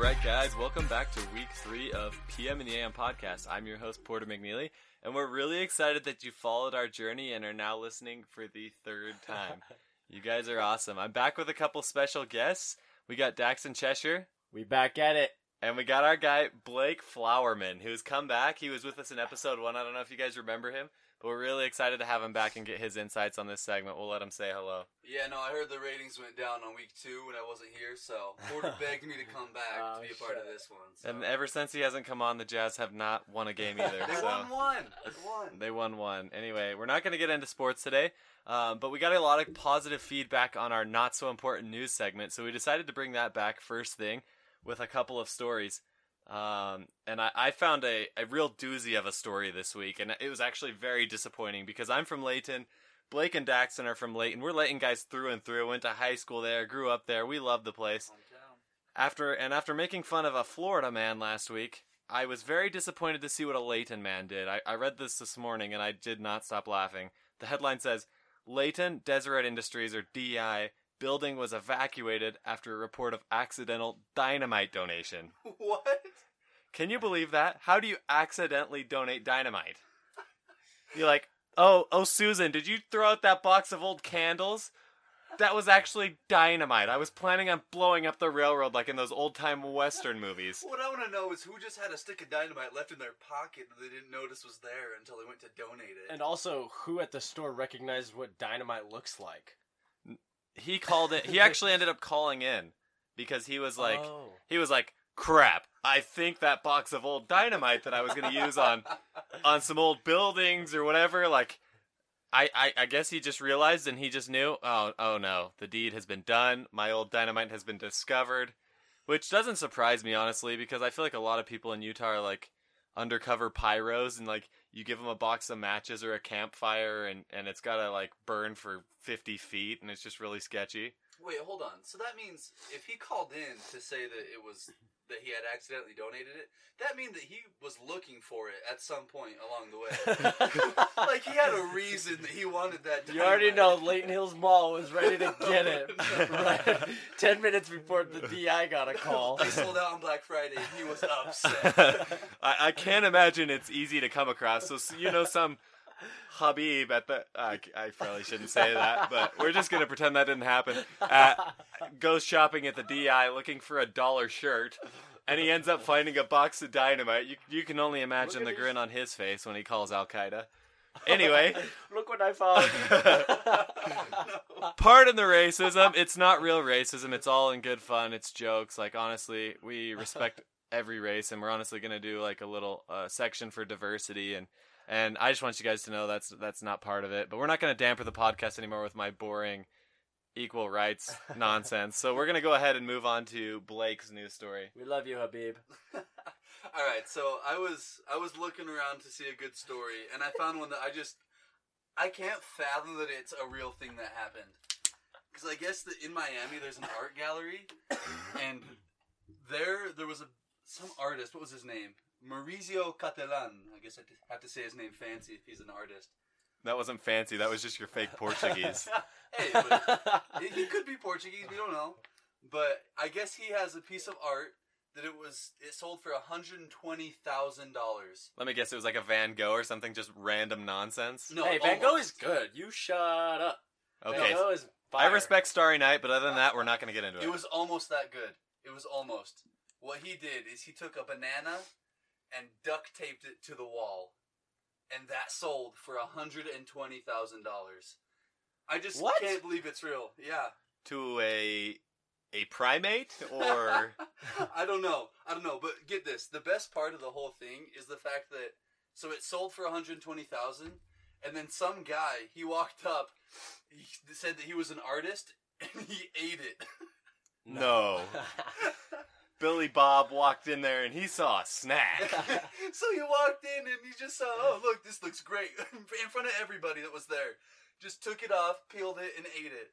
All right, guys, welcome back to week three of PM in the AM podcast. I'm your host, Porter McNeely, and we're really excited that you followed our journey and are now listening for the third time. you guys are awesome. I'm back with a couple special guests. We got Dax and Cheshire, We back at it. and we got our guy, Blake Flowerman, who's come back. He was with us in episode one. I don't know if you guys remember him, but we're really excited to have him back and get his insights on this segment. We'll let him say hello. Yeah, no, I heard the ratings went down on week two when I wasn't here, so Porter begged me to come back Oh, to be a part of this one. So. And ever since he hasn't come on, the Jazz have not won a game either. they so. won one. They won. They won one. Anyway, we're not going to get into sports today, um, but we got a lot of positive feedback on our not so important news segment, so we decided to bring that back first thing with a couple of stories. Um, and I, I found a, a real doozy of a story this week, and it was actually very disappointing because I'm from Layton. Blake and Daxton are from Layton. We're Layton guys through and through. Went to high school there, grew up there. We love the place after and after making fun of a Florida man last week, I was very disappointed to see what a Layton man did. I, I read this this morning and I did not stop laughing. The headline says Layton Deseret Industries or DI building was evacuated after a report of accidental dynamite donation. What? Can you believe that? How do you accidentally donate dynamite? You're like, oh, oh, Susan, did you throw out that box of old candles? That was actually dynamite. I was planning on blowing up the railroad like in those old time Western movies. What I want to know is who just had a stick of dynamite left in their pocket that they didn't notice was there until they went to donate it. And also, who at the store recognized what dynamite looks like? He called it, he actually ended up calling in because he was like, Oh. he was like, crap, I think that box of old dynamite that I was going to use on on some old buildings or whatever. Like, I, I, I guess he just realized and he just knew. Oh, oh no, the deed has been done. My old dynamite has been discovered, which doesn't surprise me honestly because I feel like a lot of people in Utah are like undercover pyros and like you give them a box of matches or a campfire and and it's gotta like burn for 50 feet and it's just really sketchy. Wait, hold on. So that means if he called in to say that it was that he had accidentally donated it, that means that he was looking for it at some point along the way. like he had a reason that he wanted that. you already know dynamite. Layton Hills Mall was ready to get it. right? Ten minutes before the DI got a call. They sold out on Black Friday. and He was upset. I, I can't imagine it's easy to come across. So you know some Habib at the I, I probably shouldn't say that, but we're just gonna pretend that didn't happen. Uh, goes shopping at the DI looking for a dollar shirt, and he ends up finding a box of dynamite. You you can only imagine the grin on his face when he calls Al Qaeda. Anyway, Look what I found. pardon the racism. It's not real racism. It's all in good fun. It's jokes. Like honestly, we respect every race, and we're honestly gonna do like a little uh, section for diversity and. And I just want you guys to know that's that's not part of it. But we're not going to damper the podcast anymore with my boring equal rights nonsense. So we're going to go ahead and move on to Blake's news story. we love you, Habib. All right, so I was I was looking around to see a good story, and I found one that I just I can't fathom that it's a real thing that happened. Because I guess that in Miami there's an art gallery, and there there was a some artist. What was his name? Maurizio Cattelan. I guess I have to say his name fancy if he's an artist. That wasn't fancy. That was just your fake Portuguese. Hey, but he could be Portuguese. We don't know. But I guess he has a piece of art that it was it sold for hundred and twenty thousand dollars. Let me guess. It was like a Van Gogh or something. Just random nonsense. No, hey, Van Gogh is good. You shut up. Okay. Van Gogh is I respect Starry Night, but other than that, we're not going to get into it. It was almost that good. It was almost. What he did is he took a banana and duct taped it to the wall, and that sold for hundred and twenty thousand dollars. I just What? can't believe it's real. Yeah. to a a primate or I don't know. I don't know. But get this: the best part of the whole thing is the fact that so it sold for one hundred twenty thousand, and then some guy he walked up, he said that he was an artist, and he ate it. no. Billy Bob walked in there and he saw a snack. so he walked in and he just saw, oh look, this looks great in front of everybody that was there. Just took it off, peeled it, and ate it.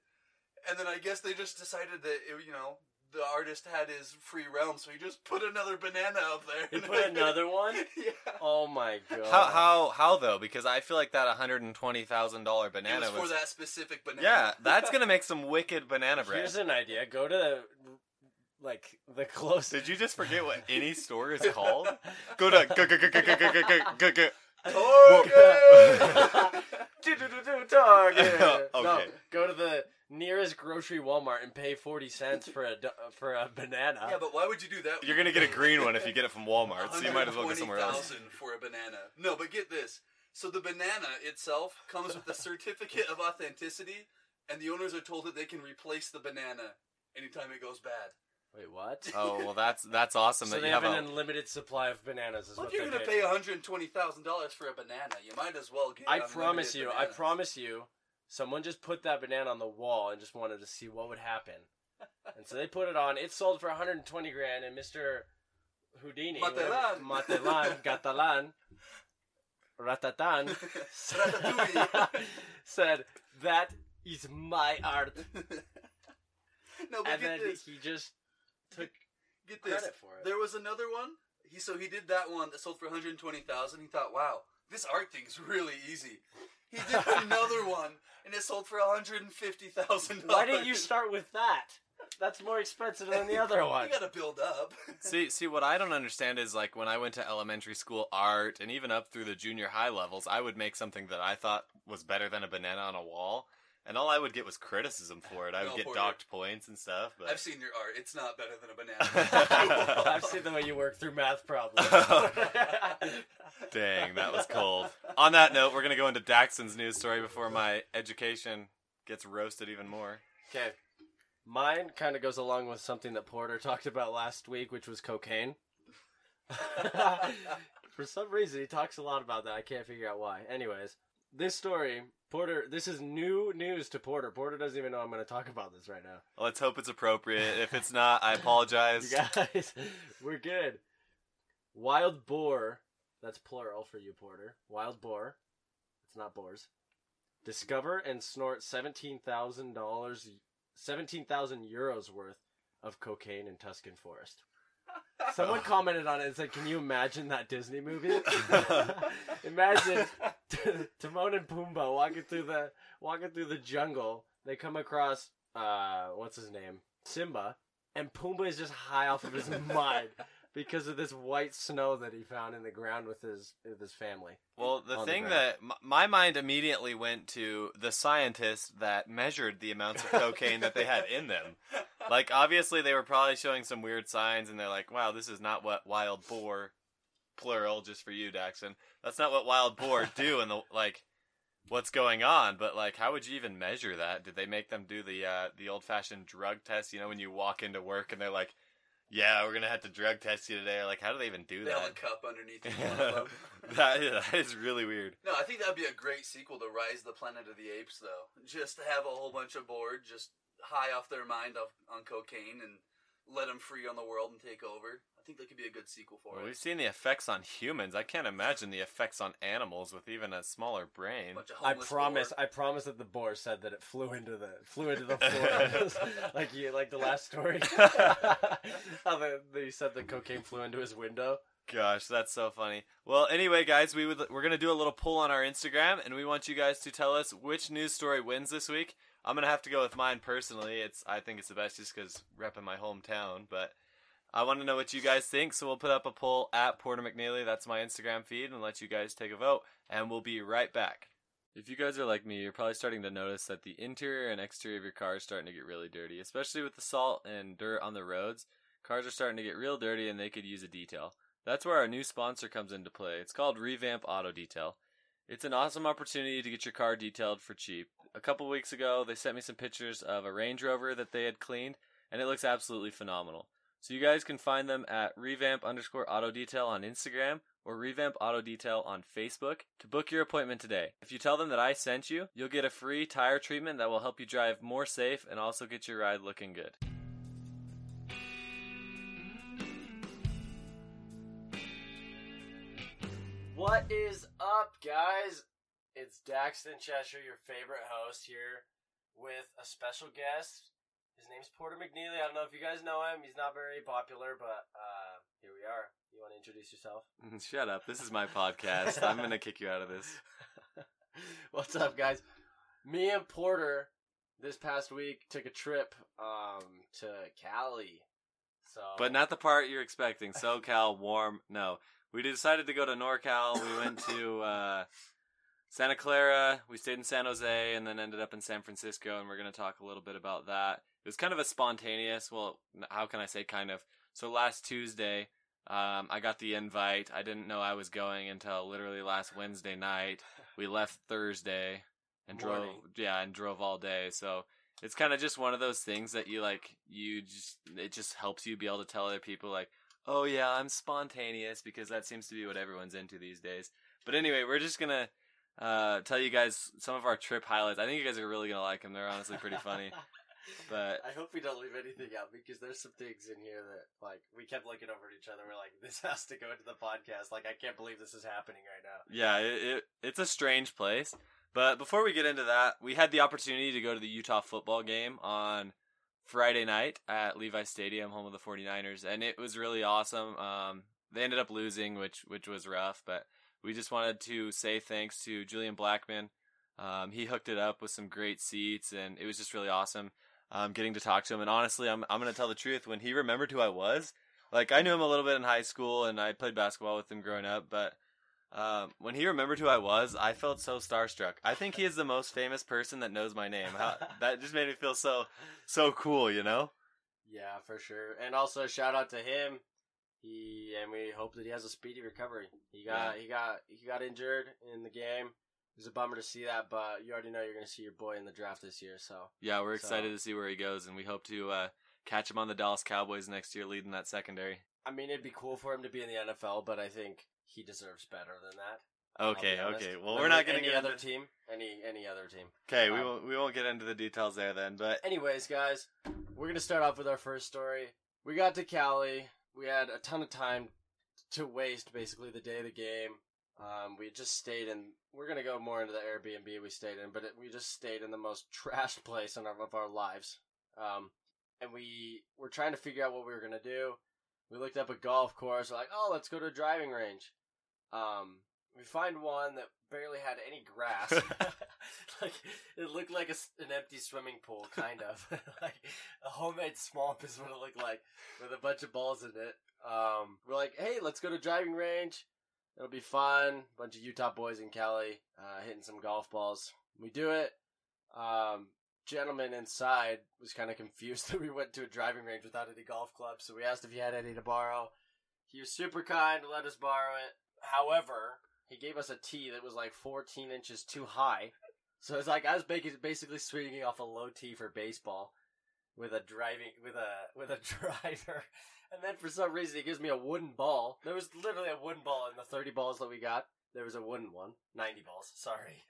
And then I guess they just decided that it, you know the artist had his free realm, so he just put another banana up there. You put another one? yeah. Oh my god. How how how though? Because I feel like that hundred and twenty thousand dollar It banana was for that specific banana. Yeah, that's gonna make some wicked banana bread. Here's an idea. Go to like the closest. Did you just forget what any store is called? Go to go go go go go go go go go go. Target! Do-do-do-do, Target. No, Okay. go to the nearest grocery Walmart and pay forty cents for a do- for a banana. yeah, but why would you do that? You're gonna get a green one if you get it from Walmart, so you might as well get somewhere else. 120,000 for a banana. No, but get this. So the banana itself comes with a certificate of authenticity, and the owners are told that they can replace the banana anytime it goes bad. Wait, what? Oh well, that's that's awesome so that they you have have an a. unlimited supply of bananas. Is Well, what if you're gonna pay pay one hundred twenty thousand dollars for a banana, you might as well get. I promise you, I promise you, someone just put that banana on the wall and just wanted to see what would happen. and so they put it on. It sold for 120 grand, and Mr. Houdini, Matelan. Matelan, Catalan, Ratatan, Ratatouille. said, That is my art. no, but And then this. he just took Get this. credit for it. There was another one. He so he did that one that sold for one hundred twenty thousand. He thought, wow, this art thing's really easy. He did another one, and it sold for one hundred and fifty thousand. Why didn't you start with that? That's more expensive than the other one. You gotta build up. See, see, what I don't understand is like when I went to elementary school art, and even up through the junior high levels, I would make something that I thought was better than a banana on a wall, and all I would get was criticism for it. I would No, get Porter. docked points and stuff. But I've seen your art. It's not better than a banana. I've seen the way you work through math problems. Dang, that was cold. On that note, we're gonna go into Daxton's news story before my education gets roasted even more. Okay. Mine kind of goes along with something that Porter talked about last week, which was cocaine. For some reason, he talks a lot about that. I can't figure out why. Anyways, this story, Porter, this is new news to Porter. Porter doesn't even know I'm going to talk about this right now. Let's hope it's appropriate. If it's not, I apologize. You guys, we're good. Wild boar, that's plural for you, Porter. Wild boar, it's not boars. Discover and snort seventeen thousand dollars, seventeen thousand euros worth of cocaine in Tuscan forest. Someone commented on it and said, "Can you imagine that Disney movie? imagine Timon and Pumbaa walking through the walking through the jungle. They come across uh, what's his name, Simba, and Pumbaa is just high off of his mind because of this white snow that he found in the ground with his with his family. Well, the on the thing that m- my mind immediately went to the scientists that measured the amounts of cocaine that they had in them. Like, obviously, they were probably showing some weird signs, and they're like, "Wow, this is not what wild boar, plural, just for you, Daxton. That's not what wild boar do." And the like, what's going on? But like, how would you even measure that? Did they make them do the uh, the old fashioned drug test? You know, when you walk into work and they're like, "Yeah, we're gonna have to drug test you today." Like, how do they even do They have a that? cup underneath of them. that, that is really weird. No, I think that'd be a great sequel to Rise of the Planet of the Apes, though. Just to have a whole bunch of board just high off their mind off, on cocaine and let them free on the world and take over. I think that could be a good sequel for Well, it. we've seen the effects on humans. I can't imagine the effects on animals with even a smaller brain. Bunch of I promise. boar. I promise that the boar said that it flew into the flew into the floor, like you like the last story. How the, the said the cocaine flew into his window. Gosh, that's so funny. Well, anyway, guys, we would we're gonna do a little poll on our Instagram, and we want you guys to tell us which news story wins this week. I'm gonna have to go with mine personally. It's I think it's the best just because repping my hometown, but I want to know what you guys think. So we'll put up a poll at Porter McNeely. That's my Instagram feed, and let you guys take a vote. And we'll be right back. If you guys are like me, you're probably starting to notice that the interior and exterior of your car is starting to get really dirty, especially with the salt and dirt on the roads. Cars are starting to get real dirty, and they could use a detail. That's where our new sponsor comes into play. It's called Revamp Auto Detail. It's an awesome opportunity to get your car detailed for cheap. A couple weeks ago, they sent me some pictures of a Range Rover that they had cleaned, and it looks absolutely phenomenal. So you guys can find them at revamp underscore auto detail on Instagram or revamp auto detail on Facebook to book your appointment today. If you tell them that I sent you, you'll get a free tire treatment that will help you drive more safe and also get your ride looking good. What is up, guys? It's Daxton Cheshire, your favorite host here, with a special guest. His name's Porter McNeely. I don't know if you guys know him. He's not very popular, but uh, here we are. You want to introduce yourself? Shut up. This is my podcast. I'm going to kick you out of this. What's up, guys? Me and Porter this past week took a trip um, to Cali So, But not the part you're expecting. SoCal, warm. No. We decided to go to NorCal. We went to uh, Santa Clara. We stayed in San Jose and then ended up in San Francisco. And we're going to talk a little bit about that. It was kind of a spontaneous, well, how can I say kind of? So last Tuesday, um, I got the invite. I didn't know I was going until literally last Wednesday night. We left Thursday and drove, yeah, and drove all day. So it's kind of just one of those things that you like you just it just helps you be able to tell other people like oh yeah i'm spontaneous because that seems to be what everyone's into these days but anyway we're just gonna uh, tell you guys some of our trip highlights i think you guys are really gonna like them they're honestly pretty funny but I hope we don't leave anything out because there's some things in here that like we kept looking over at each other. We're like, this has to go into the podcast. Like, I can't believe this is happening right now. yeah it, it, it's a strange place but before we get into that we had the opportunity to go to the utah football game on friday night at levi stadium home of the 49ers and it was really awesome um, they ended up losing which which was rough but we just wanted to say thanks to julian blackmon um, he hooked it up with some great seats and it was just really awesome um, getting to talk to him and honestly i'm, I'm going to tell the truth when he remembered who i was like i knew him a little bit in high school and i played basketball with him growing up but um, when he remembered who I was, I felt so starstruck. I think he is the most famous person that knows my name. How, that just made me feel so so cool, you know? Yeah, for sure. And also shout out to him. He and we hope that he has a speedy recovery. He got he got he got injured in the game. It was a bummer to see that, but you already know you're going to see your boy in the draft this year. So Yeah, we're excited So- to see where he goes, and we hope to uh, catch him on the Dallas Cowboys next year, leading that secondary. I mean, it'd be cool for him to be in the NFL, but I think he deserves better than that. Okay, okay. Well, we're not getting any other into... team. Any any other team. Okay, we um, won't we won't get into the details there then. But Anyways, guys, we're gonna start off with our first story. We got to Cali. We had a ton of time to waste, basically the day of the game. Um, we just stayed in. We're gonna go more into the Airbnb we stayed in, but it, we just stayed in the most trashed place in our, of our lives. Um, and we were trying to figure out what we were gonna do. We looked up a golf course. We're like, oh, let's go to a driving range. Um, we find one that barely had any grass. like it looked like a an empty swimming pool, kind of like a homemade swamp is what it looked like, with a bunch of balls in it. Um, we're like, hey, let's go to driving range. It'll be fun. Bunch of Utah boys in Cali uh, hitting some golf balls. We do it. Um, gentleman inside was kind of confused that we went to a driving range without any golf clubs, so we asked if he had any to borrow. He was super kind to let us borrow it. However, he gave us a tee that was like 14 inches too high. So it's like I was basically swinging off a low tee for baseball with a driving with a with a driver, and then for some reason he gives me a wooden ball. There was literally a wooden ball in the 30 balls that we got. There was a wooden one, 90 balls. Sorry.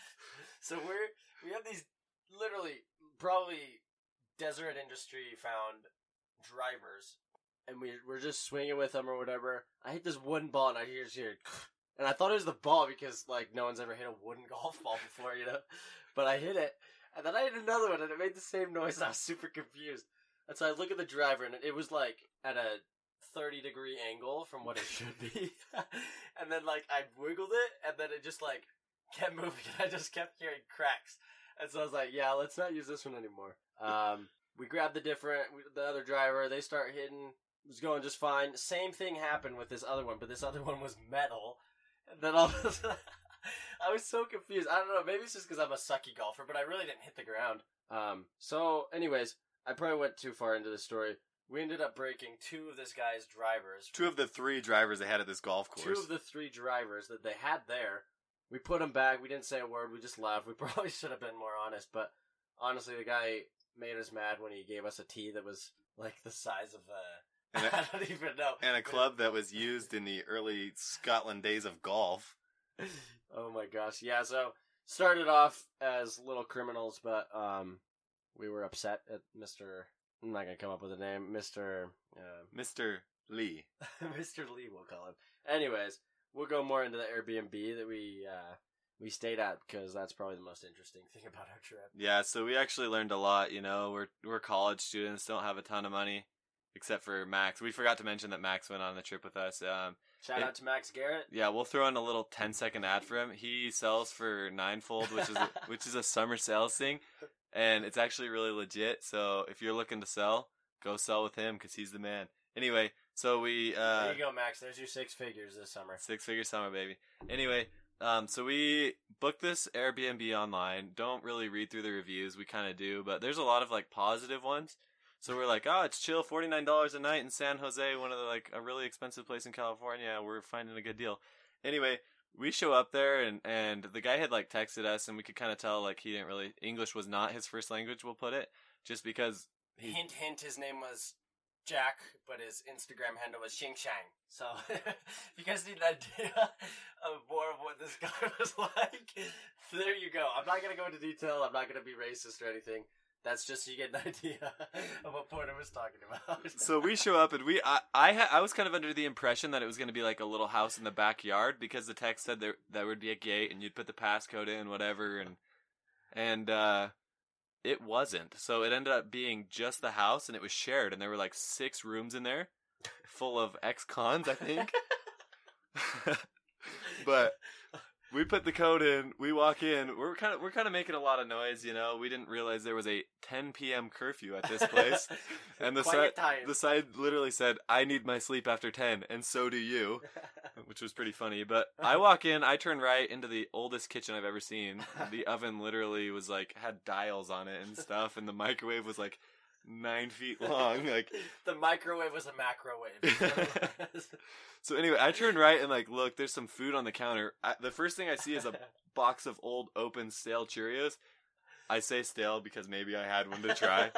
so we're we have these literally probably Deseret Industry found drivers, and we we're just swinging with them or whatever. I hit this wooden ball and I just hear and I thought it was the ball because like no one's ever hit a wooden golf ball before, you know. But I hit it, and then I hit another one, and it made the same noise. And I was super confused. And so I look at the driver, and it was like at a thirty degree angle from what it should be. and then like I wiggled it, and then it just like kept moving, and I just kept hearing cracks. And so I was like, yeah, let's not use this one anymore. Um, we grabbed the different, the other driver. They start hitting. It was going just fine. Same thing happened with this other one, but this other one was metal. And then all of a sudden, I was so confused. I don't know. Maybe it's just because I'm a sucky golfer, but I really didn't hit the ground. Um. So, anyways, I probably went too far into the story. We ended up breaking two of this guy's drivers. two of the three drivers they had at this golf course. Two of the three drivers that they had there. We put them back. We didn't say a word. We just left. We probably should have been more honest, but honestly, the guy made us mad when he gave us a tee that was like the size of a. And a- I don't even know. and a club that was used in the early Scotland days of golf. oh my gosh, yeah. So started off as little criminals, but um, we were upset at Mister. I'm not gonna come up with a name, Mister. Uh, Mr. Lee. Mr. Lee, we'll call him. Anyways, we'll go more into the Airbnb that we uh, we stayed at because that's probably the most interesting thing about our trip. Yeah, so we actually learned a lot. You know, we're we're college students, don't have a ton of money, except for Max. We forgot to mention that Max went on the trip with us. Um, Shout It- out to Max Garrett. yeah, we'll throw in a little 10 second ad for him. He sells for Ninefold, which is a, which is a summer sales thing, and it's actually really legit. So if you're looking to sell, go sell with him because he's the man. Anyway, so we uh, there you go, Max. There's your six figures this summer. Six figure summer, baby. Anyway, um, so we booked this Airbnb online. Don't really read through the reviews. We kind of do, but there's a lot of like positive ones. So we're like, oh, it's chill, forty nine dollars a night in San Jose, one of the like a really expensive place in California. We're finding a good deal. Anyway, we show up there and and the guy had like texted us, and we could kind of tell like he didn't really English was not his first language. We'll put it just because he Hint, hint. His name was Jack, but his Instagram handle was Xing Shang. So, you guys need an idea of more of what this guy was like, there you go. I'm not gonna go into detail. I'm not gonna be racist or anything. That's just so you get an idea of what Porter was talking about. so we show up and we I I, ha- I was kind of under the impression that it was going to be like a little house in the backyard because the text said there there would be a gate and you'd put the passcode in whatever and and uh it wasn't. So it ended up being just the house and it was shared and there were like six rooms in there full of ex-cons, I think. but we put the code in. We walk in. We're kind of we're kind of making a lot of noise, you know. We didn't realize there was a 10 p.m. curfew at this place, and the side the side literally said, "I need my sleep after 10," and so do you, which was pretty funny. But I walk in, I turn right into the oldest kitchen I've ever seen. The oven literally was like had dials on it and stuff, and the microwave was like nine feet long, like the microwave was a macrowave. So anyway, I turn right and like look. There's some food on the counter. I, the first thing I see is a box of old, open, stale Cheerios. I say stale because maybe I had one to try.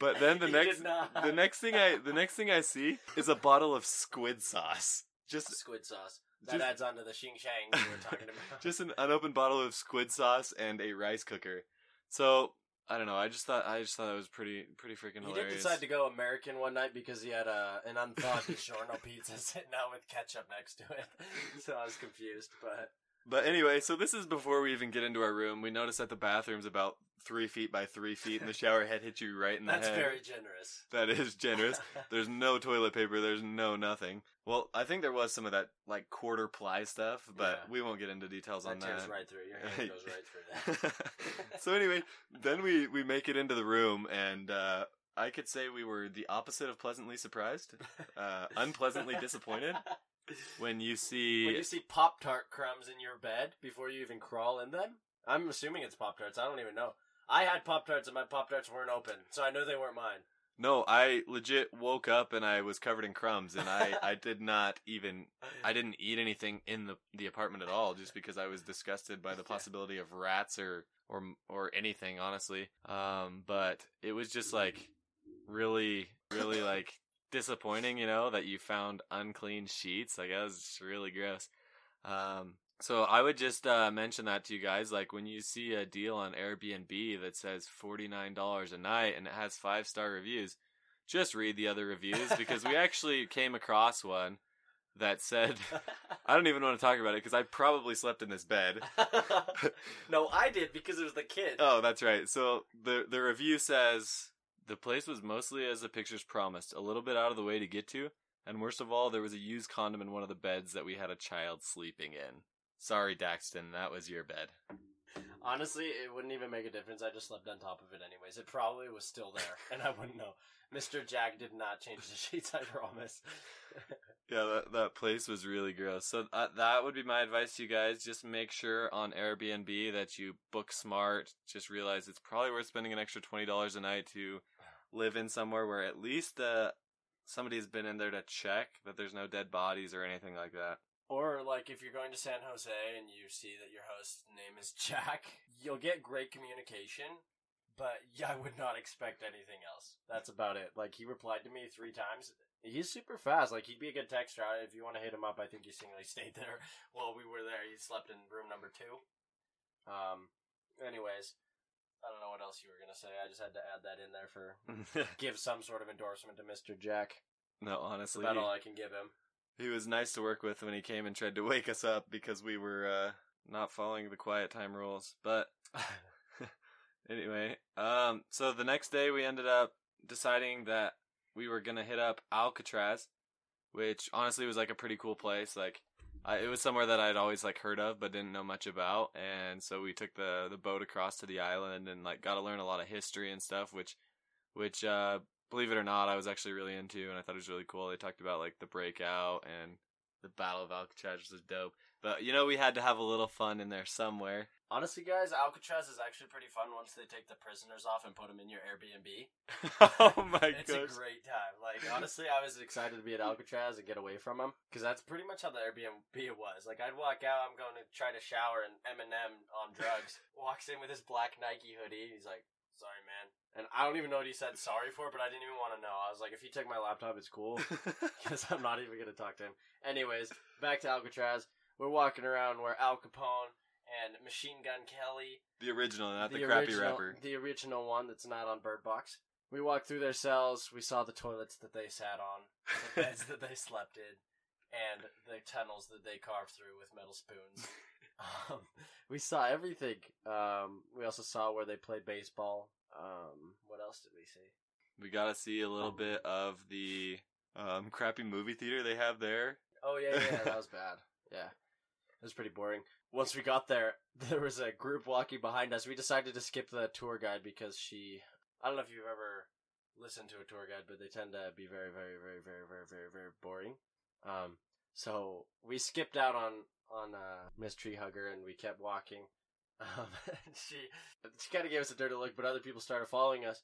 But then the You next, the next thing I, the next thing I see is a bottle of squid sauce. Just, squid sauce. That Just- adds on to the Xing Shang we were talking about. just an unopened bottle of squid sauce and a rice cooker. So I don't know. I just thought, I just thought it was pretty, pretty freaking He hilarious. did decide to go American one night because he had a an unthawed DiGiorno pizza sitting out with ketchup next to it. So I was confused, but But anyway, so this is before we even get into our room. We notice that the bathroom's about three feet by three feet, and the shower head hits you right in the that's head. very generous. That is generous. There's no toilet paper. There's no nothing. Well, I think there was some of that like quarter ply stuff, but Yeah. we won't get into details on that tears right through. Your hand goes right through that. so anyway, then we we make it into the room, and uh, I could say we were the opposite of pleasantly surprised, uh, unpleasantly disappointed when you see. when you see Pop Tart crumbs in your bed before you even crawl in them. I'm assuming it's Pop Tarts. I don't even know. I had Pop Tarts and my Pop Tarts weren't open, so I know they weren't mine. No, I legit woke up and I was covered in crumbs, and I I did not even I didn't eat anything in the the apartment at all, just because I was disgusted by the possibility of rats or or or anything, honestly. Um, but it was just like really, really like disappointing, you know, that you found unclean sheets. Like that was really gross. Um, so I would just uh, mention that to you guys. Like when you see a deal on Airbnb that says forty nine dollars a night and it has five star reviews, just read the other reviews because we actually came across one that said I don't even want to talk about it because I probably slept in this bed. no, I did because it was the kid. Oh, that's right. So the the review says the place was mostly as the pictures promised, a little bit out of the way to get to, and worst of all, there was a used condom in one of the beds that we had a child sleeping in. Sorry, Daxton, that was your bed. Honestly, it wouldn't even make a difference. I just slept on top of it anyways. It probably was still there, and I wouldn't know. Mr. Jack did not change the sheets, I promise. Yeah, that that place was really gross. So uh, that would be my advice to you guys. Just make sure on Airbnb that you book smart. Just realize it's probably worth spending an extra twenty dollars a night to live in somewhere where at least uh, somebody's been in there to check that there's no dead bodies or anything like that. Or, like, if you're going to San Jose and you see that your host's name is Jack, you'll get great communication, but yeah, I would not expect anything else. That's about it. Like, he replied to me three times. He's super fast. Like, he'd be a good texter. If you want to hit him up, I think he singly stayed there while we were there. He slept in room number two. Um, anyways, I don't know what else you were going to say. I just had to add that in there for give some sort of endorsement to Mr. Jack. no, That's honestly, about all I can give him. He was nice to work with when he came and tried to wake us up because we were uh, not following the quiet time rules. But anyway, um, so the next day we ended up deciding that we were gonna hit up Alcatraz, which honestly was like a pretty cool place. Like, I, it was somewhere that I'd always like heard of but didn't know much about, and so we took the the boat across to the island and like got to learn a lot of history and stuff, which which uh, believe it or not, I was actually really into, and I thought it was really cool. They talked about like the breakout and the Battle of Alcatraz was dope. But you know, we had to have a little fun in there somewhere. Honestly, guys, Alcatraz is actually pretty fun once they take the prisoners off and put them in your Airbnb. oh my god, it's gosh! a great time. Like honestly, I was excited to be at Alcatraz and get away from them because that's pretty much how the Airbnb was. Like I'd walk out, I'm going to try to shower, and Eminem on drugs walks in with his black Nike hoodie. He's like, "Sorry, man," and I don't even know what he said sorry for, but I didn't even want to know. I was like, "If you take my laptop, it's cool," because I'm not even gonna talk to him. Anyways, back to Alcatraz. We're walking around where Al Capone and Machine Gun Kelly the original, not the, crappy original, rapper. The original one that's not on Bird Box. We walked through their cells. We saw the toilets that they sat on, the beds that they slept in, and the tunnels that they carved through with metal spoons. Um, we saw everything. Um, we also saw where they played baseball. Um, what else did we see? We got to see a little bit of the um, crappy movie theater they have there. Oh yeah, yeah, that was bad. Yeah, it was pretty boring. Once we got there, there was a group walking behind us. We decided to skip the tour guide because she. I don't know if you've ever listened to a tour guide, but they tend to be very, very, very, very, very, very, very boring. Um, so we skipped out on on uh, Miss Tree Hugger and we kept walking. Um, she she kind of gave us a dirty look, but other people started following us.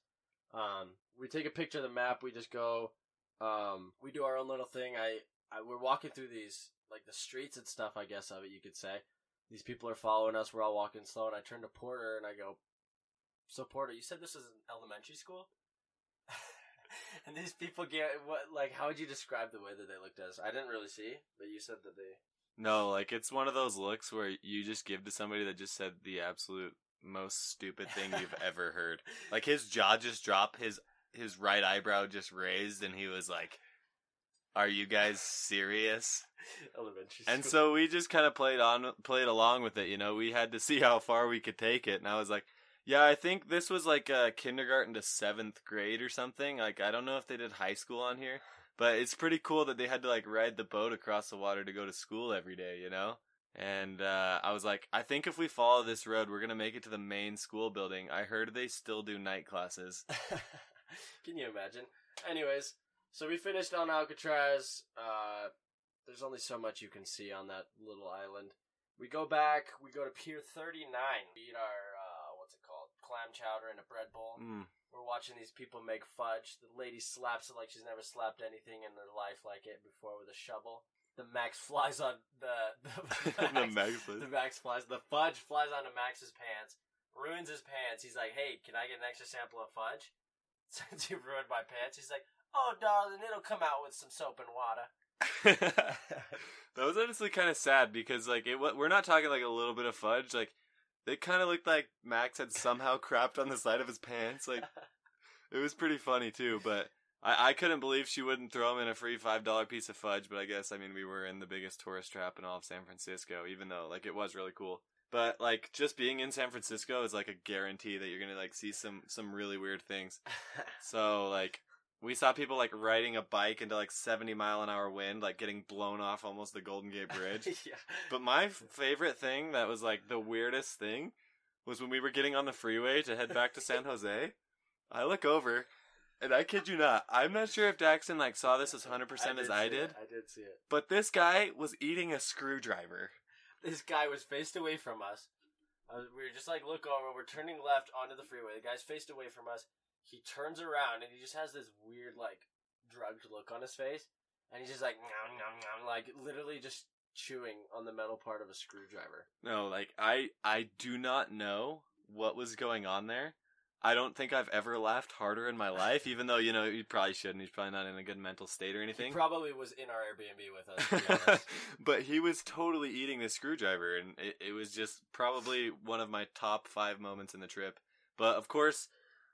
Um, we take a picture of the map. We just go. Um, we do our own little thing. I, I we're walking through these like the streets and stuff. I guess of it, you could say. These people are following us. We're all walking slow, and I turn to Porter and I go, "So Porter, you said this is an elementary school?" and these people get what? Like, how would you describe the way that they looked at us? I didn't really see, but you said that they. No, like it's one of those looks where you just give to somebody that just said the absolute most stupid thing you've ever heard. Like his jaw just dropped, his his right eyebrow just raised, and he was like, "Are you guys serious?" elementary And so we just kind of played on, played along with it. You know, we had to see how far we could take it, and I was like, "Yeah, I think this was like uh, kindergarten to seventh grade or something. Like, I don't know if they did high school on here, but it's pretty cool that they had to like ride the boat across the water to go to school every day. You know." And uh, I was like, I think if we follow this road, we're gonna make it to the main school building. I heard they still do night classes. Can you imagine? Anyways, so we finished on Alcatraz. Uh, there's only so much you can see on that little island. We go back. We go to Pier 39. We eat our uh, what's it called? Clam chowder in a bread bowl. Mm. We're watching these people make fudge. The lady slaps it like she's never slapped anything in her life like it before with a shovel. The Max flies on the the, the Max the Max flies. The fudge flies onto Max's pants, ruins his pants. He's like, "Hey, can I get an extra sample of fudge?" Since you ruined my pants, he's like, "Oh, darling, it'll come out with some soap and water." that was honestly kind of sad because like it we're not talking like a little bit of fudge like they kind of looked like Max had somehow crapped on the side of his pants like it was pretty funny too but I, I couldn't believe she wouldn't throw him in a free five dollar piece of fudge but I guess I mean we were in the biggest tourist trap in all of San Francisco even though like it was really cool. But like just being in San Francisco is like a guarantee that you're gonna like see some some really weird things. So like we saw people like riding a bike into like 70 mile an hour wind, like getting blown off almost the Golden Gate Bridge. yeah. but my f- favorite thing that was like the weirdest thing was when we were getting on the freeway to head back to San Jose. I look over and I kid you not, I'm not sure if Daxton like saw this as 100% as I did, it. I did see it. but this guy was eating a screwdriver. This guy was faced away from us. Uh, we were just like, look over. We're turning left onto the freeway. The guy's faced away from us. He turns around and he just has this weird, like, drugged look on his face, and he's just like, nom, nom, nom, like literally just chewing on the metal part of a screwdriver. No, like I I do not know what was going on there. I don't think I've ever laughed harder in my life, even though you know you probably shouldn't. He's probably not in a good mental state or anything. He probably was in our Airbnb with us. To be but he was totally eating the screwdriver, and it, it was just probably one of my top five moments in the trip. But of course,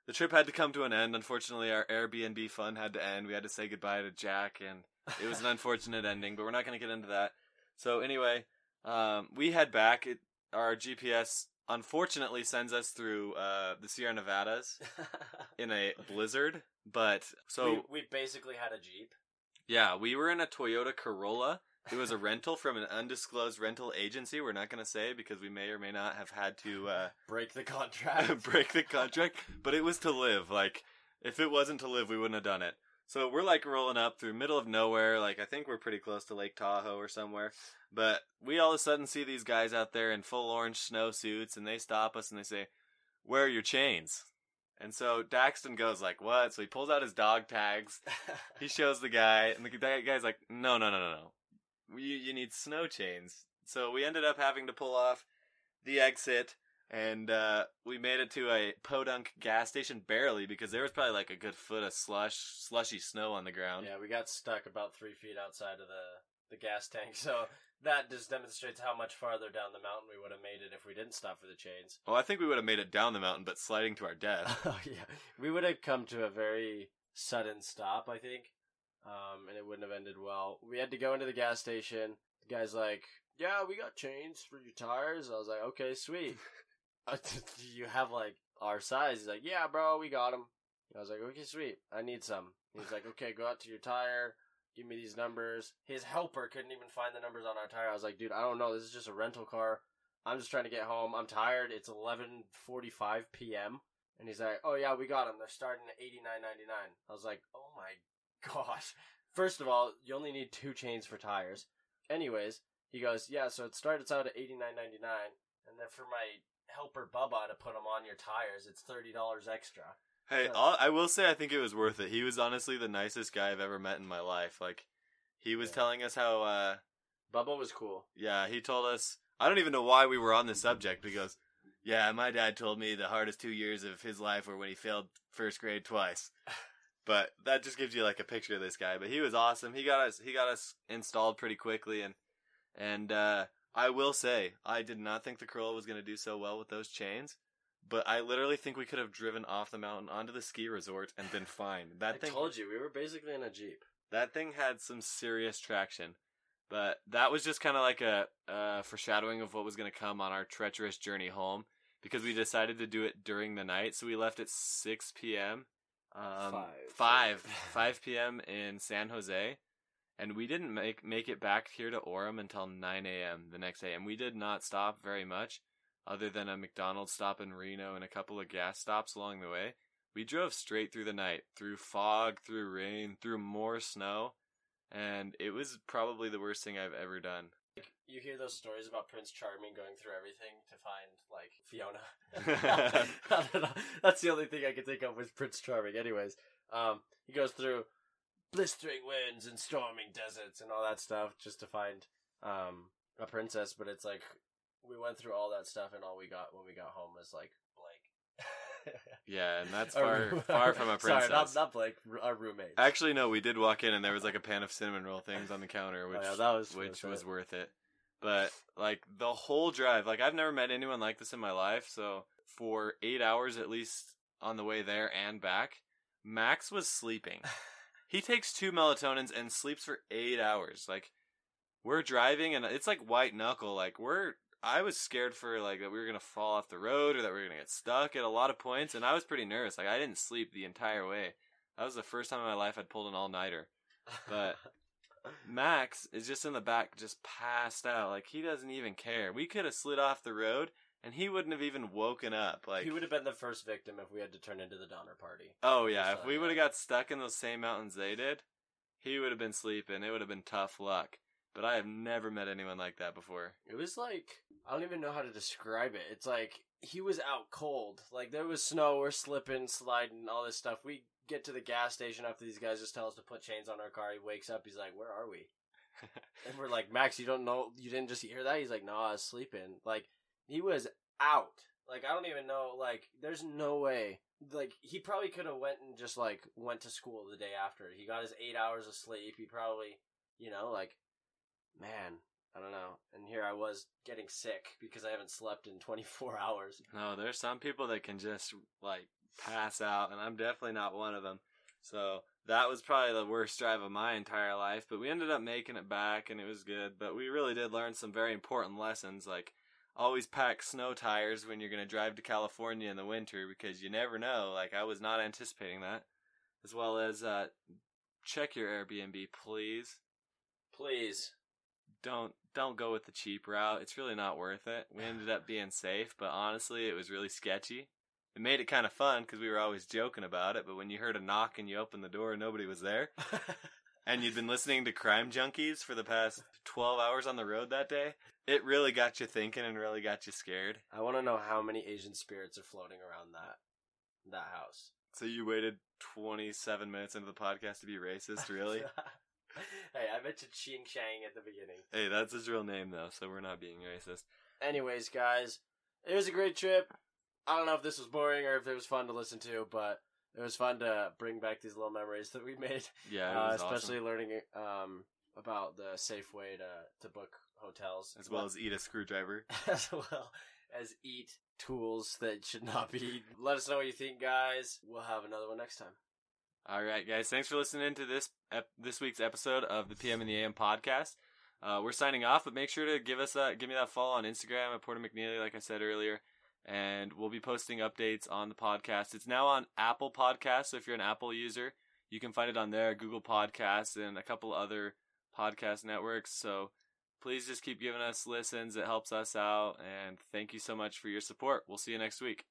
the trip had to come to an end. Unfortunately, our Airbnb fun had to end. We had to say goodbye to Jack, and it was an unfortunate ending. But we're not going to get into that. So anyway, um, we head back. It, our GPS unfortunately sends us through uh, the Sierra Nevadas in a blizzard. But so we, we basically had a jeep. yeah, we were in a Toyota Corolla. It was a rental from an undisclosed rental agency. We're not going to say because we may or may not have had to uh, Break the contract. break the contract, but it was to live. Like if it wasn't to live, we wouldn't have done it. So we're like rolling up through middle of nowhere. Like I think we're pretty close to Lake Tahoe or somewhere. But we all of a sudden see these guys out there in full orange snow suits, and they stop us and they say, "Where are your chains?" And so Daxton goes like, "What?" So he pulls out his dog tags. He shows the guy, and the guy's like, "No, no, no, no, no. You you need snow chains." So we ended up having to pull off the exit, and uh, we made it to a podunk gas station barely because there was probably like a good foot of slush, slushy snow on the ground. yeah, we got stuck about three feet outside of the the gas tank. So that just demonstrates how much farther down the mountain we would have made it if we didn't stop for the chains. Oh, I think we would have made it down the mountain, but sliding to our death. oh yeah, we would have come to a very sudden stop, I think, um, and it wouldn't have ended well. We had to go into the gas station. The guy's like, "Yeah, we got chains for your tires." I was like, "Okay, sweet." uh, do you have like our size? He's like, "Yeah, bro, we got them." I was like, "Okay, sweet. I need some." He's like, "Okay, go out to your tire." Give me these numbers. His helper couldn't even find the numbers on our tire. I was like, dude, I don't know. This is just a rental car. I'm just trying to get home. I'm tired. It's 11:45 p.m. And he's like, "Oh yeah, we got them. They're starting at eighty nine ninety nine. I was like, "Oh my gosh!" First of all, you only need two chains for tires. Anyways, he goes, "Yeah, so it starts out at eighty nine ninety nine, and then for my helper Bubba to put them on your tires, it's thirty dollars extra." Hey. I'll, I will say I think it was worth it. He was honestly the nicest guy I've ever met in my life. Like, he was Yeah. telling us how, uh, Bubba was cool. yeah, he told us. I don't even know why we were on this subject because, yeah, my dad told me the hardest two years of his life were when he failed first grade twice. But that just gives you like a picture of this guy. But he was awesome. He got us. He got us installed pretty quickly, and and uh, I will say I did not think the Corolla was going to do so well with those chains. But I literally think we could have driven off the mountain onto the ski resort and been fine. That I thing, told you we were basically in a jeep. that thing had some serious traction. But that was just kind of like a uh, foreshadowing of what was going to come on our treacherous journey home because we decided to do it during the night. So we left at 6 p.m. Um, Five. 5, 5 p.m. in San Jose. And we didn't make make it back here to Orem until 9 a.m. the next day. And we did not stop very much other than a McDonald's stop in Reno and a couple of gas stops along the way. We drove straight through the night, through fog, through rain, through more snow, and it was probably the worst thing I've ever done. You hear those stories about Prince Charming going through everything to find like Fiona. I don't know. That's the only thing I could think of was Prince Charming. Anyways, um, he goes through blistering winds and storming deserts and all that stuff just to find um a princess. But it's like we went through all that stuff and all we got when we got home was like Blake. Yeah, and that's far far from a princess. Sorry, not not Blake. Our roommate. Actually, no, we did walk in and there was like a pan of cinnamon roll things on the counter, which oh, yeah, was which was it. worth it. But like the whole drive, like I've never met anyone like this in my life. So for eight hours at least on the way there and back, Max was sleeping. he takes two melatonins and sleeps for eight hours. Like we're driving and it's like white knuckle. Like we're I was scared for like that we were gonna fall off the road or that we were gonna get stuck at a lot of points, and I was pretty nervous. Like I didn't sleep the entire way. That was the first time in my life I'd pulled an all nighter. but- Max is just in the back, just passed out. Like he doesn't even care. We could have slid off the road, and he wouldn't have even woken up. Like he would have been the first victim if we had to turn into the Donner Party. oh yeah, if we would have got stuck in those same mountains they did, he would have been sleeping. It would have been tough luck. But I have never met anyone like that before. It was like I don't even know how to describe it. It's like he was out cold. Like there was snow, we're slipping, sliding, all this stuff. We get to the gas station after these guys just tell us to put chains on our car. He wakes up, he's like, "Where are we?" and we're like, "Max, you don't know? You didn't just hear that?" He's like, "No, I was sleeping." Like he was out. Like I don't even know. Like there's no way. Like he probably could have went and just like went to school the day after. He got his eight hours of sleep. He probably, you know, like man, I don't know. And here I was getting sick because I haven't slept in 24 hours. No, there's some people that can just like pass out, and I'm definitely not one of them. So that was probably the worst drive of my entire life. But we ended up making it back, and it was good. But we really did learn some very important lessons, like always pack snow tires when you're going to drive to California in the winter because you never know. Like I was not anticipating that, as well as uh, check your Airbnb, please. Please. Don't don't go with the cheap route. It's really not worth it. We ended up being safe, but honestly, it was really sketchy. It made it kind of fun because we were always joking about it. But when you heard a knock and you opened the door and nobody was there, and you'd been listening to Crime Junkies for the past 12 hours on the road that day, it really got you thinking and really got you scared. I want to know how many Asian spirits are floating around that that house. So you waited 27 minutes into the podcast to be racist, really? hey, I mentioned Ching Chang at the beginning. hey, that's his real name, though, so we're not being racist. Anyways, guys, it was a great trip. I don't know if this was boring or if it was fun to listen to, but it was fun to bring back these little memories that we made. Yeah, it uh, especially awesome. learning um, about the safe way to, to book hotels. As well as eat a screwdriver. as well as eat tools that should not be eaten. Let us know what you think, guys. We'll have another one next time. All right, guys. Thanks for listening to this ep- this week's episode of the PM and the AM podcast. Uh, we're signing off, but make sure to give us that give me that follow on Instagram at Porter McNeely, like I said earlier, and we'll be posting updates on the podcast. It's now on Apple Podcasts, so if you're an Apple user, you can find it on there, Google Podcasts, and a couple other podcast networks. So please just keep giving us listens; it helps us out. And thank you so much for your support. We'll see you next week.